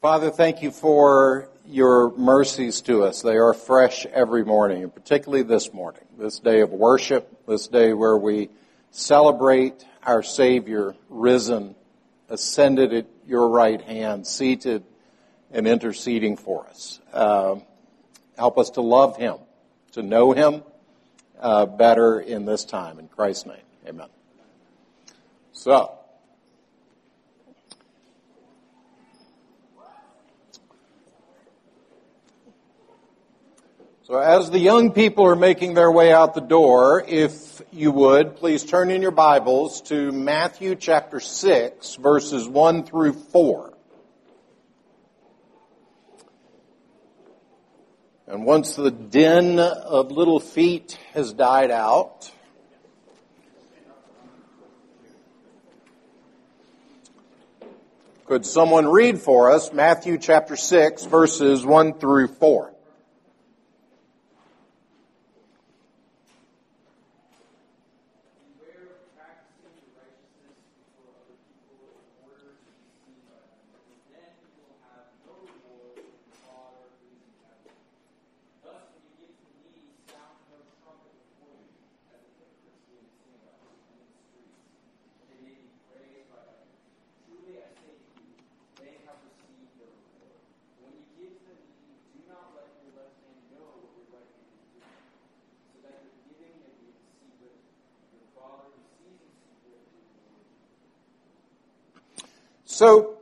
Father, thank you for your mercies to us. They are fresh every morning, and particularly this morning, this day of worship, this day where we celebrate our Savior risen, ascended at your right hand, seated and interceding for us. Uh, help us to love him, to know him uh, better in this time. In Christ's name, amen. So, So as the young people are making their way out the door, if you would, please turn in your Bibles to Matthew chapter 6, verses 1 through 4. And once the din of little feet has died out, could someone read for us Matthew chapter 6, verses 1 through 4? So,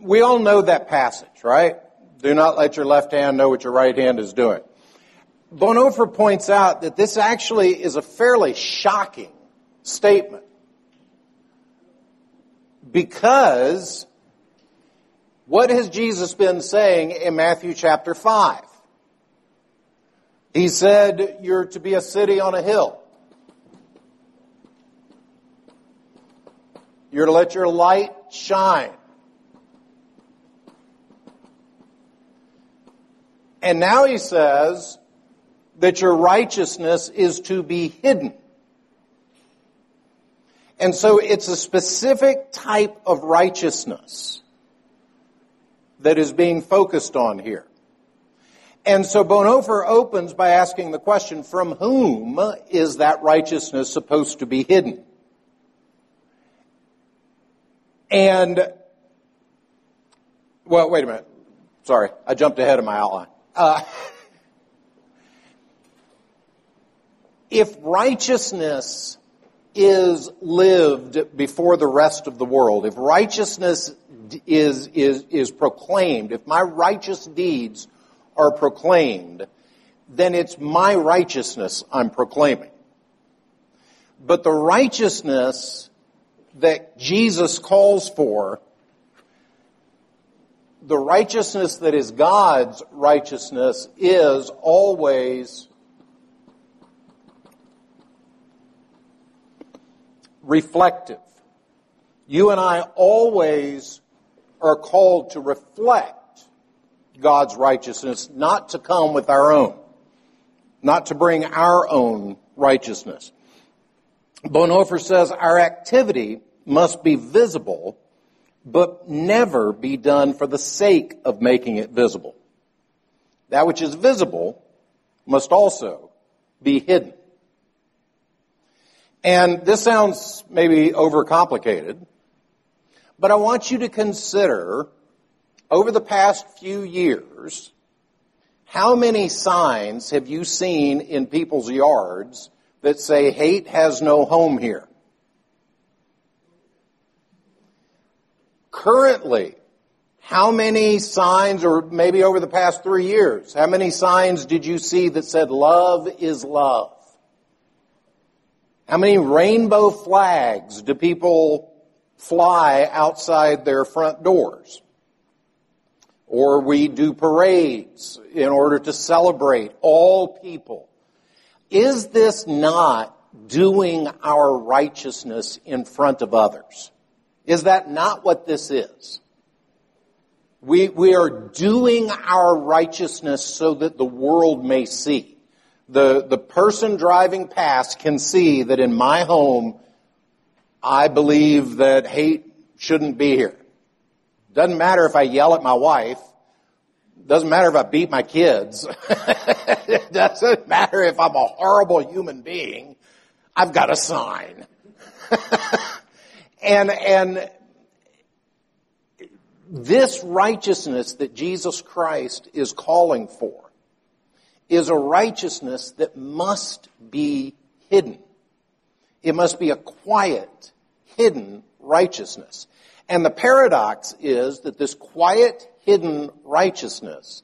we all know that passage, right? Do not let your left hand know what your right hand is doing. Bonhoeffer points out that this actually is a fairly shocking statement. Because what has Jesus been saying in Matthew chapter 5? He said, You're to be a city on a hill. You're to let your light shine. And now he says that your righteousness is to be hidden. And so it's a specific type of righteousness that is being focused on here. And so Bonhoeffer opens by asking the question, from whom is that righteousness supposed to be hidden? And, well, wait a minute. Sorry, I jumped ahead of my outline. Uh, if righteousness is lived before the rest of the world, if righteousness is, is, is proclaimed, if my righteous deeds are proclaimed, then it's my righteousness I'm proclaiming. But the righteousness that Jesus calls for, the righteousness that is God's righteousness is always reflective. You and I always are called to reflect God's righteousness, not to come with our own, not to bring our own righteousness. Bonhoeffer says our activity must be visible, but never be done for the sake of making it visible. That which is visible must also be hidden. And this sounds maybe overcomplicated, but I want you to consider over the past few years, how many signs have you seen in people's yards that say hate has no home here? Currently, how many signs, or maybe over the past three years, how many signs did you see that said love is love? How many rainbow flags do people fly outside their front doors? Or we do parades in order to celebrate all people. Is this not doing our righteousness in front of others? Is that not what this is? We, we are doing our righteousness so that the world may see. The, the person driving past can see that in my home, I believe that hate shouldn't be here. Doesn't matter if I yell at my wife. Doesn't matter if I beat my kids. it doesn't matter if I'm a horrible human being. I've got a sign. and, and this righteousness that Jesus Christ is calling for is a righteousness that must be hidden. It must be a quiet, hidden righteousness. And the paradox is that this quiet, hidden righteousness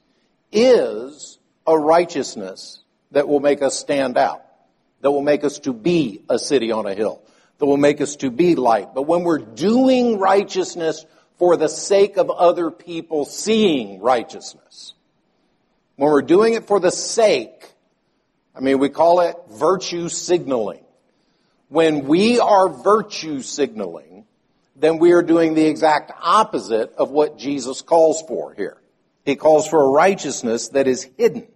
is a righteousness that will make us stand out, that will make us to be a city on a hill, that will make us to be light. But when we're doing righteousness for the sake of other people seeing righteousness, when we're doing it for the sake, I mean, we call it virtue signaling. When we are virtue signaling, then we are doing the exact opposite of what Jesus calls for here. He calls for a righteousness that is hidden.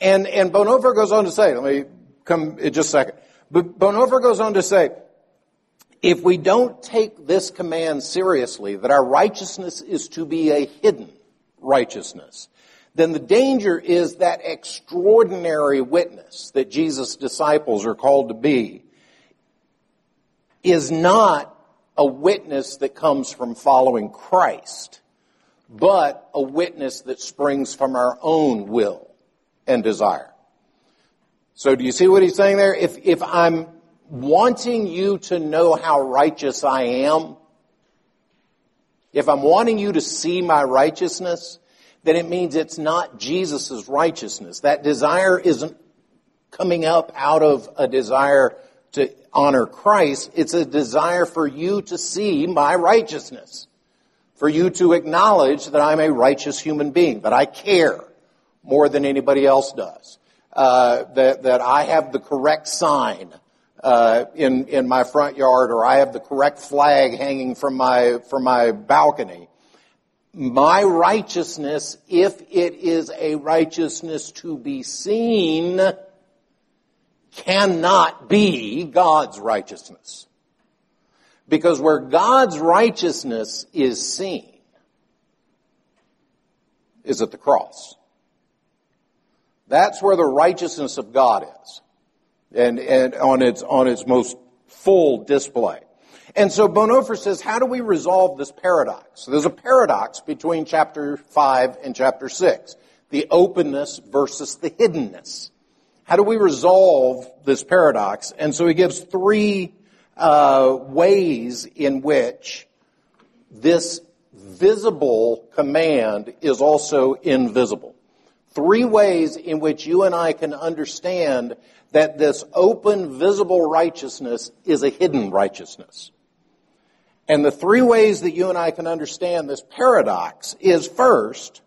And, and Bonhoeffer goes on to say, let me come in just a second. But Bonhoeffer goes on to say, if we don't take this command seriously, that our righteousness is to be a hidden righteousness, then the danger is that extraordinary witness that Jesus' disciples are called to be is not a witness that comes from following Christ, but a witness that springs from our own will and desire. So do you see what he's saying there? If, if I'm wanting you to know how righteous I am, if I'm wanting you to see my righteousness, then it means it's not Jesus' righteousness. That desire isn't coming up out of a desire to honor Christ. It's a desire for you to see my righteousness. For you to acknowledge that I'm a righteous human being, that I care more than anybody else does. Uh, that, that I have the correct sign uh, in in my front yard, or I have the correct flag hanging from my from my balcony my righteousness, if it is a righteousness to be seen, cannot be God's righteousness. Because where God's righteousness is seen is at the cross. That's where the righteousness of God is. And, and on its, on its most full display. And so Bonhoeffer says, how do we resolve this paradox? So there's a paradox between chapter 5 and chapter 6. The openness versus the hiddenness. How do we resolve this paradox? And so he gives three uh, ways in which this visible command is also invisible. Three ways in which you and I can understand that this open, visible righteousness is a hidden righteousness. And the three ways that you and I can understand this paradox is first,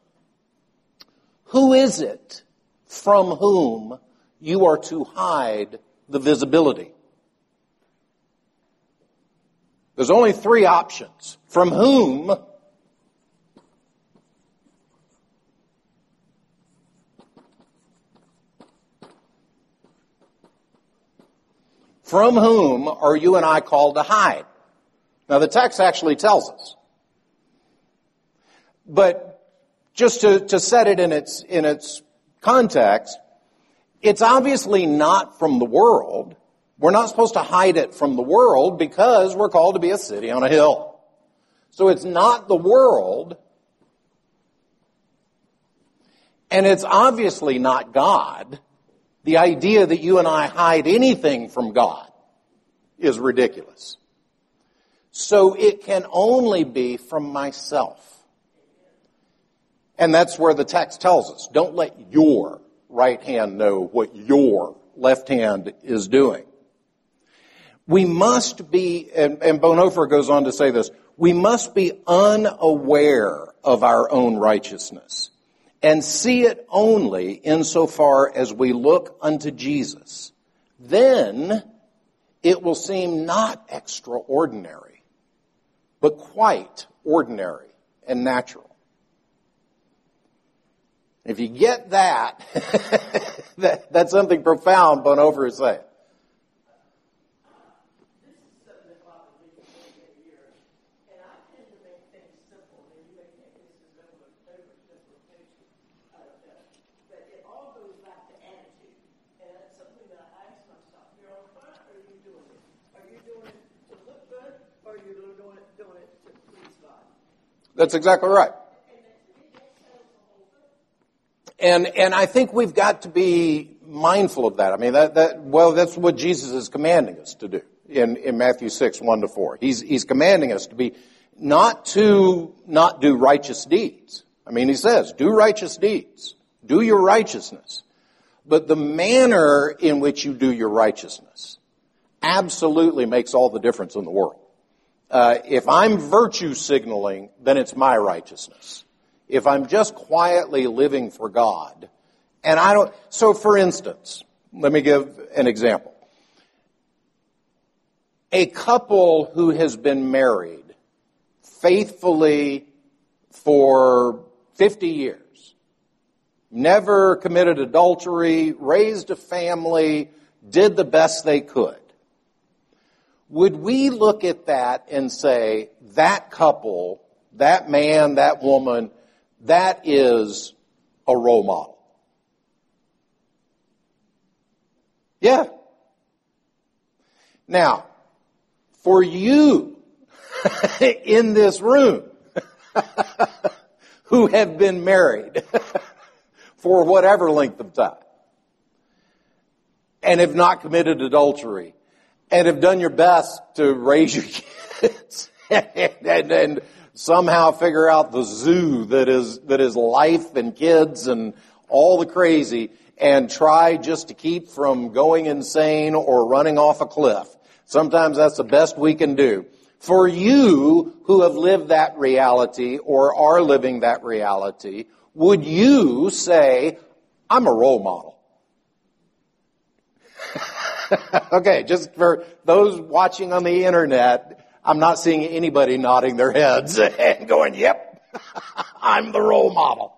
who is it from whom you are to hide the visibility? There's only three options. From whom From whom are you and I called to hide? Now the text actually tells us. But just to, to set it in its, in its context, it's obviously not from the world. We're not supposed to hide it from the world because we're called to be a city on a hill. So it's not the world. And it's obviously not God. The idea that you and I hide anything from God is ridiculous. So it can only be from myself. And that's where the text tells us. Don't let your right hand know what your left hand is doing. We must be, and, Bonhoeffer goes on to say this, we must be unaware of our own righteousness and see it only insofar as we look unto Jesus. Then it will seem not extraordinary but quite ordinary and natural. If you get that, that that's something profound Bonhoeffer is saying. That's exactly right. And, and I think we've got to be mindful of that. I mean, that, that, well, that's what Jesus is commanding us to do in, in Matthew 6, 1 to 4. He's, he's commanding us to be, not to not do righteous deeds. I mean, he says, do righteous deeds. Do your righteousness. But the manner in which you do your righteousness absolutely makes all the difference in the world. Uh, if I'm virtue signaling, then it's my righteousness. If I'm just quietly living for God, and I don't, so for instance, let me give an example. A couple who has been married faithfully for 50 years, never committed adultery, raised a family, did the best they could. Would we look at that and say, that couple, that man, that woman, that is a role model? Yeah. Now, for you in this room who have been married for whatever length of time and have not committed adultery and have done your best to raise your kids and, and, and, somehow figure out the zoo that is, that is life and kids and all the crazy and try just to keep from going insane or running off a cliff. Sometimes that's the best we can do. For you who have lived that reality or are living that reality, would you say, I'm a role model? okay, just for those watching on the internet, I'm not seeing anybody nodding their heads and going, yep, I'm the role model.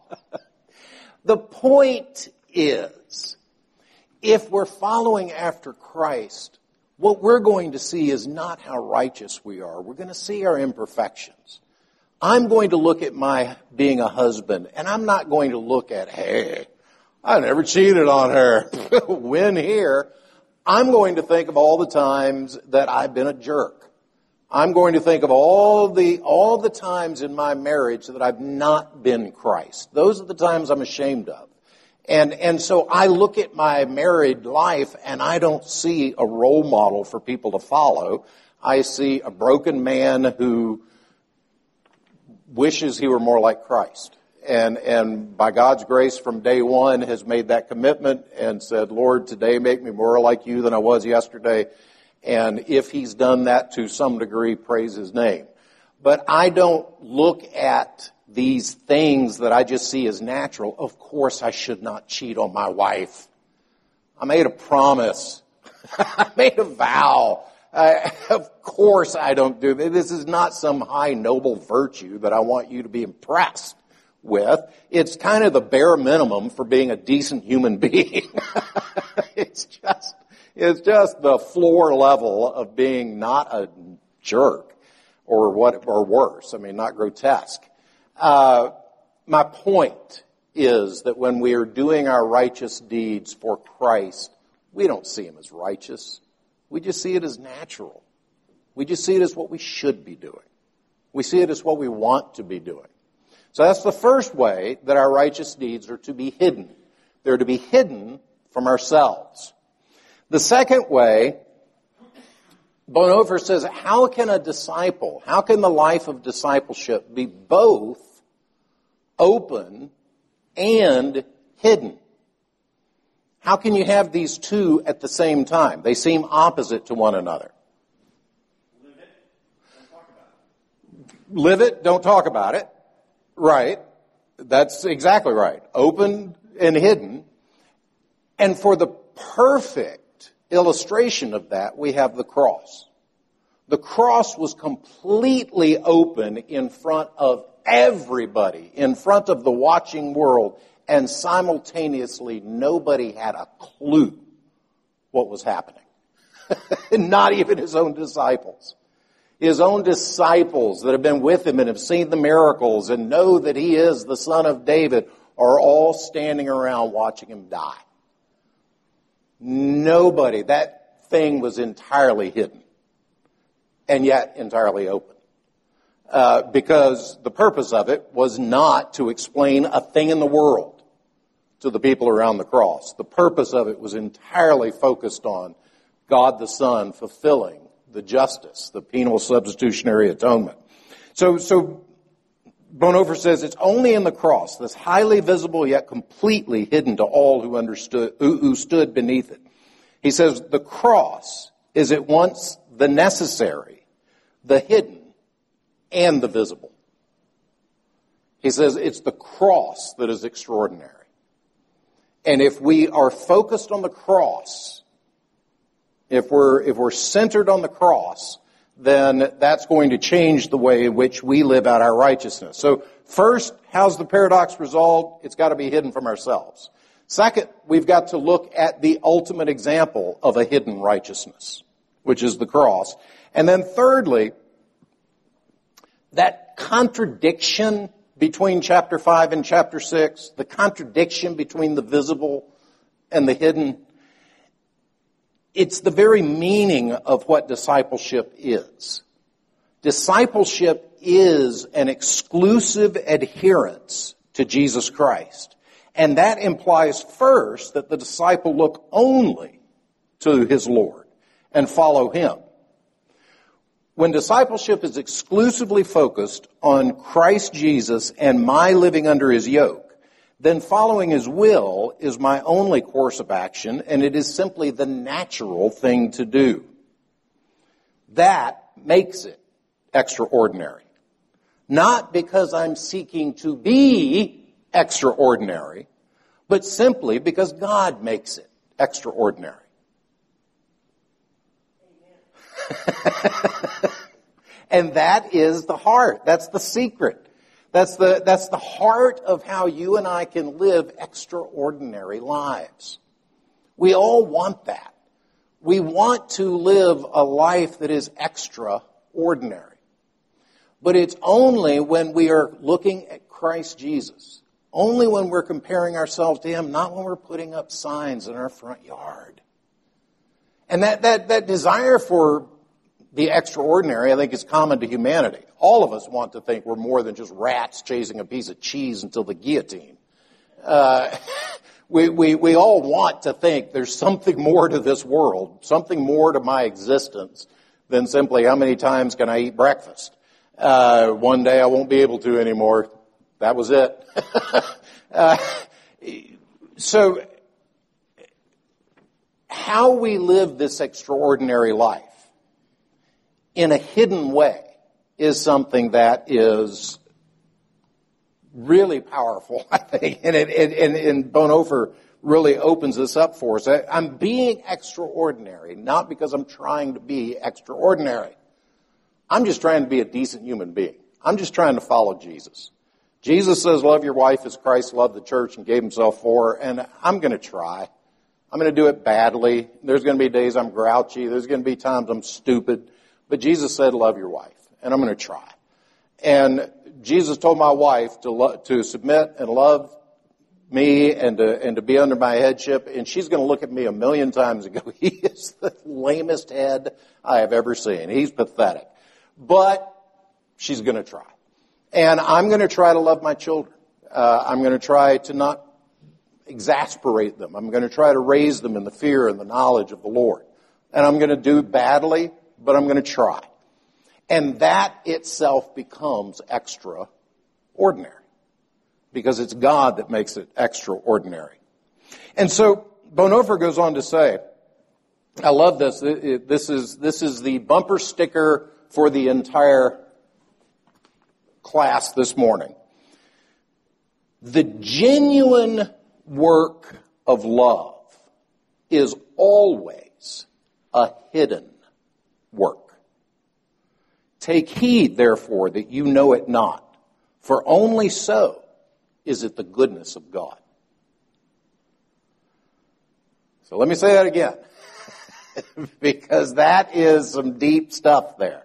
the point is, if we're following after Christ, what we're going to see is not how righteous we are. We're going to see our imperfections. I'm going to look at my being a husband, and I'm not going to look at, hey, I never cheated on her. Win here. I'm going to think of all the times that I've been a jerk. I'm going to think of all the, all the times in my marriage that I've not been Christ. Those are the times I'm ashamed of. And, and so I look at my married life and I don't see a role model for people to follow. I see a broken man who wishes he were more like Christ and, and by God's grace from day one has made that commitment and said, Lord, today make me more like you than I was yesterday. And if he's done that to some degree, praise his name. But I don't look at these things that I just see as natural. Of course I should not cheat on my wife. I made a promise. I made a vow. Uh, of course I don't do this. This is not some high noble virtue that I want you to be impressed with. It's kind of the bare minimum for being a decent human being. it's just, it's just the floor level of being not a jerk or what, or worse. I mean, not grotesque. Uh, my point is that when we are doing our righteous deeds for Christ, we don't see him as righteous. We just see it as natural. We just see it as what we should be doing. We see it as what we want to be doing. So that's the first way that our righteous deeds are to be hidden. They're to be hidden from ourselves. The second way, Bonhoeffer says, how can a disciple, how can the life of discipleship be both open and hidden? How can you have these two at the same time? They seem opposite to one another. Live it, don't talk about it. Live it, don't talk about it. Right. That's exactly right. Open and hidden. And for the perfect illustration of that, we have the cross. The cross was completely open in front of everybody, in front of the watching world, and simultaneously nobody had a clue what was happening. Not even his own disciples his own disciples that have been with him and have seen the miracles and know that he is the son of David are all standing around watching him die. Nobody, that thing was entirely hidden and yet entirely open. uh, because the purpose of it was not to explain a thing in the world to the people around the cross. The purpose of it was entirely focused on God the Son fulfilling the justice, the penal substitutionary atonement. So, so Bonhoeffer says it's only in the cross, this highly visible yet completely hidden to all who understood, who, who stood beneath it. He says the cross is at once the necessary, the hidden, and the visible. He says it's the cross that is extraordinary. And if we are focused on the cross, if we're, if we're centered on the cross, then that's going to change the way in which we live out our righteousness. So first, how's the paradox resolved? It's got to be hidden from ourselves. Second, we've got to look at the ultimate example of a hidden righteousness, which is the cross. And then thirdly, that contradiction between chapter 5 and chapter 6, the contradiction between the visible and the hidden, it's the very meaning of what discipleship is. Discipleship is an exclusive adherence to Jesus Christ. And that implies first that the disciple look only to his Lord and follow him. When discipleship is exclusively focused on Christ Jesus and my living under his yoke, then following his will is my only course of action, and it is simply the natural thing to do. That makes it extraordinary. Not because I'm seeking to be extraordinary, but simply because God makes it extraordinary. and that is the heart. That's the secret. That's the, that's the heart of how you and I can live extraordinary lives. We all want that. We want to live a life that is extraordinary. But it's only when we are looking at Christ Jesus, only when we're comparing ourselves to Him, not when we're putting up signs in our front yard. And that, that, that desire for the extraordinary, I think, is common to humanity. All of us want to think we're more than just rats chasing a piece of cheese until the guillotine. Uh, we, we, we all want to think there's something more to this world, something more to my existence than simply how many times can I eat breakfast. Uh, one day I won't be able to anymore. That was it. uh, so, how we live this extraordinary life in a hidden way is something that is really powerful, I think. And, it, and, and Bonhoeffer really opens this up for us. I'm being extraordinary, not because I'm trying to be extraordinary. I'm just trying to be a decent human being. I'm just trying to follow Jesus. Jesus says, love your wife as Christ loved the church and gave himself for her, and I'm going to try. I'm going to do it badly. There's going to be days I'm grouchy. There's going to be times I'm stupid. But Jesus said, love your wife, and I'm going to try. And Jesus told my wife to, lo- to submit and love me and to, and to be under my headship, and she's going to look at me a million times and go, he is the lamest head I have ever seen. He's pathetic. But she's going to try. And I'm going to try to love my children. Uh, I'm going to try to not exasperate them. I'm going to try to raise them in the fear and the knowledge of the Lord. And I'm going to do badly, but I'm going to try. And that itself becomes extraordinary because it's God that makes it extraordinary. And so Bonhoeffer goes on to say, I love this. This is, this is the bumper sticker for the entire class this morning. The genuine work of love is always a hidden work. Take heed, therefore, that you know it not, for only so is it the goodness of God. So let me say that again, because that is some deep stuff there.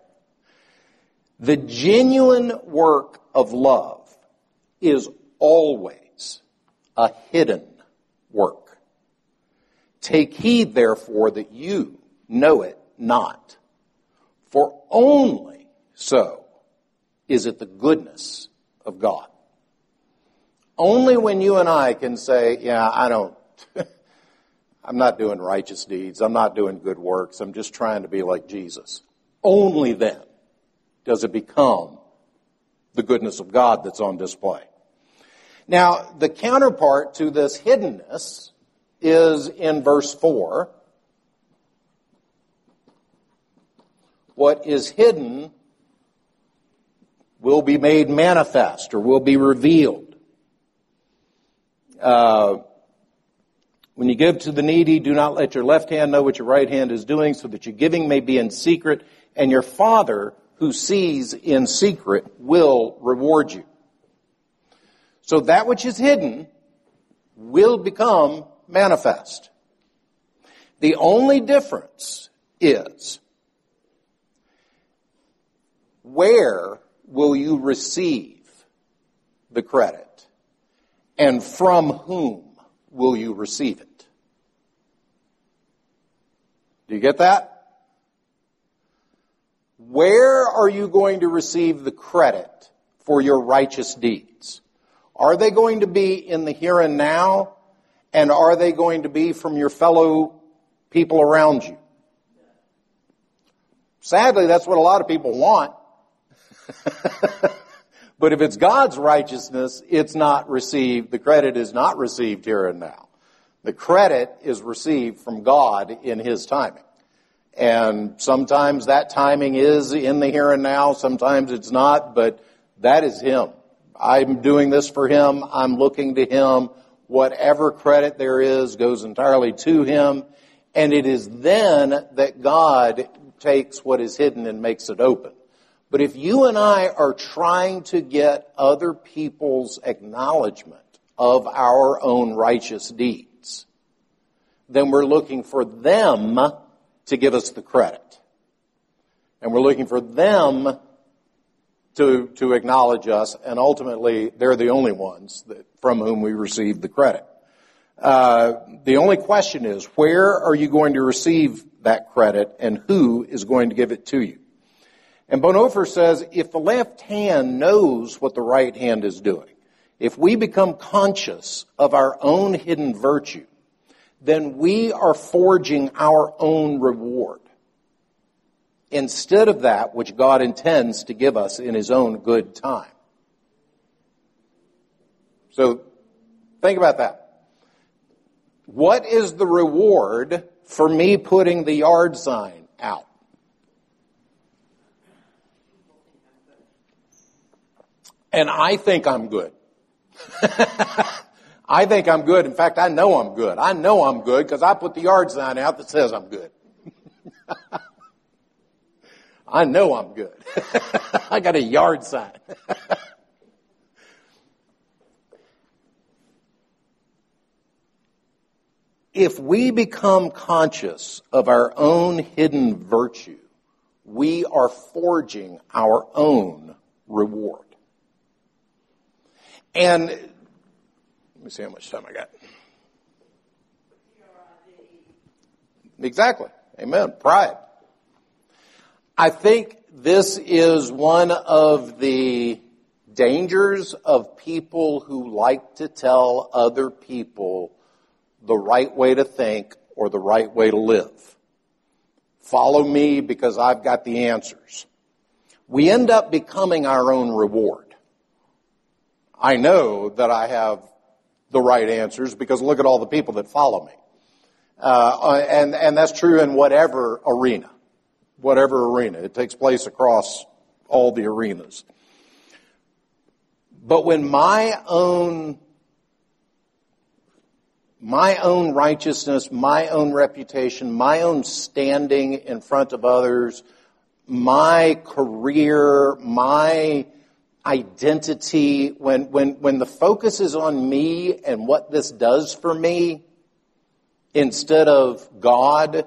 The genuine work of love is always a hidden work. Take heed, therefore, that you know it not. For only so is it the goodness of God? Only when you and I can say, yeah, I don't, I'm not doing righteous deeds. I'm not doing good works. I'm just trying to be like Jesus. Only then does it become the goodness of God that's on display. Now, the counterpart to this hiddenness is in verse 4. What is hidden will be made manifest or will be revealed. Uh, when you give to the needy, do not let your left hand know what your right hand is doing, so that your giving may be in secret, and your Father who sees in secret will reward you. So that which is hidden will become manifest. The only difference is where will you receive the credit and from whom will you receive it? Do you get that? Where are you going to receive the credit for your righteous deeds? Are they going to be in the here and now? And are they going to be from your fellow people around you? Sadly, that's what a lot of people want. but if it's God's righteousness, it's not received, the credit is not received here and now. The credit is received from God in His timing. And sometimes that timing is in the here and now, sometimes it's not, but that is Him. I'm doing this for Him, I'm looking to Him. Whatever credit there is goes entirely to Him. And it is then that God takes what is hidden and makes it open. But if you and I are trying to get other people's acknowledgement of our own righteous deeds, then we're looking for them to give us the credit. And we're looking for them to, to acknowledge us, and ultimately they're the only ones that, from whom we receive the credit. Uh, the only question is, where are you going to receive that credit, and who is going to give it to you? And Bonhoeffer says, if the left hand knows what the right hand is doing, if we become conscious of our own hidden virtue, then we are forging our own reward instead of that which God intends to give us in His own good time. So, think about that. What is the reward for me putting the yard sign out? And I think I'm good. I think I'm good. In fact, I know I'm good. I know I'm good because I put the yard sign out that says I'm good. I know I'm good. I got a yard sign. if we become conscious of our own hidden virtue, we are forging our own reward. And let me see how much time I got. Exactly. Amen. Pride. I think this is one of the dangers of people who like to tell other people the right way to think or the right way to live. Follow me because I've got the answers. We end up becoming our own reward. I know that I have the right answers because look at all the people that follow me. Uh, and, and that's true in whatever arena. Whatever arena. It takes place across all the arenas. But when my own my own righteousness, my own reputation, my own standing in front of others, my career, my identity, when, when, when the focus is on me and what this does for me, instead of God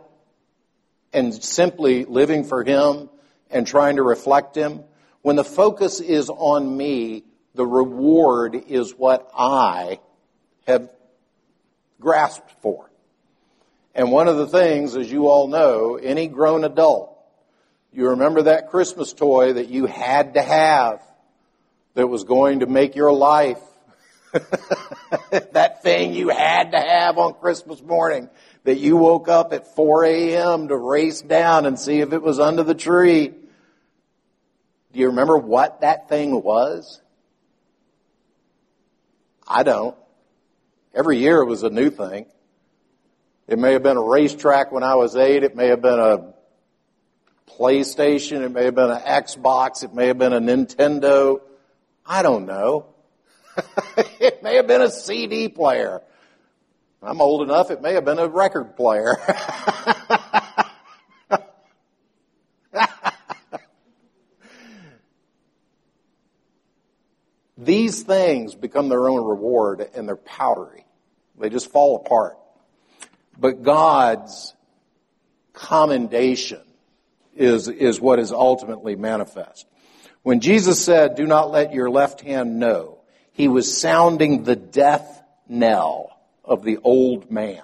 and simply living for Him and trying to reflect Him, when the focus is on me, the reward is what I have grasped for. And one of the things, as you all know, any grown adult, you remember that Christmas toy that you had to have that was going to make your life that thing you had to have on Christmas morning that you woke up at 4 a.m. to race down and see if it was under the tree. Do you remember what that thing was? I don't. Every year it was a new thing. It may have been a racetrack when I was eight. It may have been a PlayStation. It may have been an Xbox. It may have been a Nintendo. I don't know. it may have been a CD player. I'm old enough, it may have been a record player. These things become their own reward and they're powdery. They just fall apart. But God's commendation is, is what is ultimately manifest. When Jesus said, do not let your left hand know, he was sounding the death knell of the old man.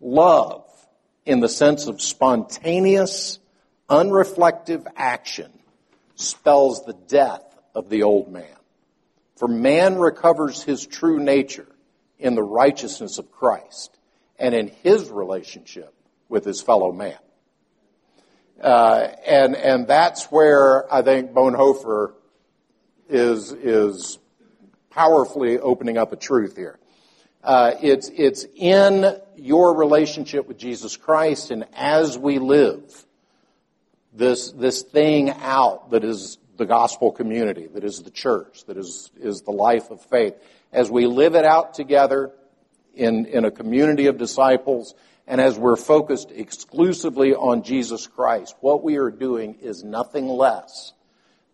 Love, in the sense of spontaneous, unreflective action, spells the death of the old man. For man recovers his true nature in the righteousness of Christ and in his relationship with his fellow man. Uh, and and that's where I think Bonhoeffer is is powerfully opening up a truth here. Uh, it's it's in your relationship with Jesus Christ, and as we live this this thing out that is the gospel community, that is the church, that is is the life of faith, as we live it out together in in a community of disciples and as we're focused exclusively on Jesus Christ, what we are doing is nothing less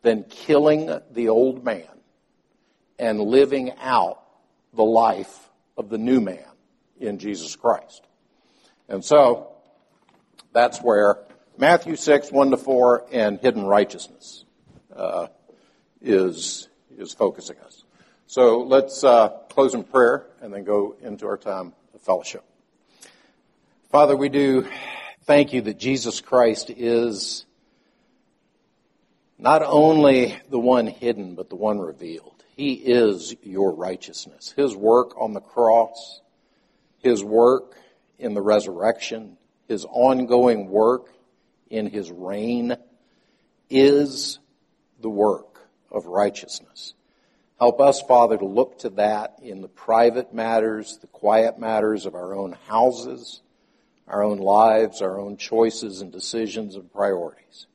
than killing the old man and living out the life of the new man in Jesus Christ. And so, that's where Matthew 6, 1 to 4, and hidden righteousness uh, is, is focusing us. So let's uh, close in prayer and then go into our time of fellowship. Father, we do thank you that Jesus Christ is not only the one hidden, but the one revealed. He is your righteousness. His work on the cross, His work in the resurrection, His ongoing work in His reign is the work of righteousness. Help us, Father, to look to that in the private matters, the quiet matters of our own houses, our own lives, our own choices and decisions and priorities.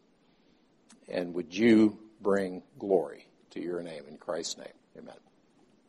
And would you bring glory to your name in Christ's name? Amen.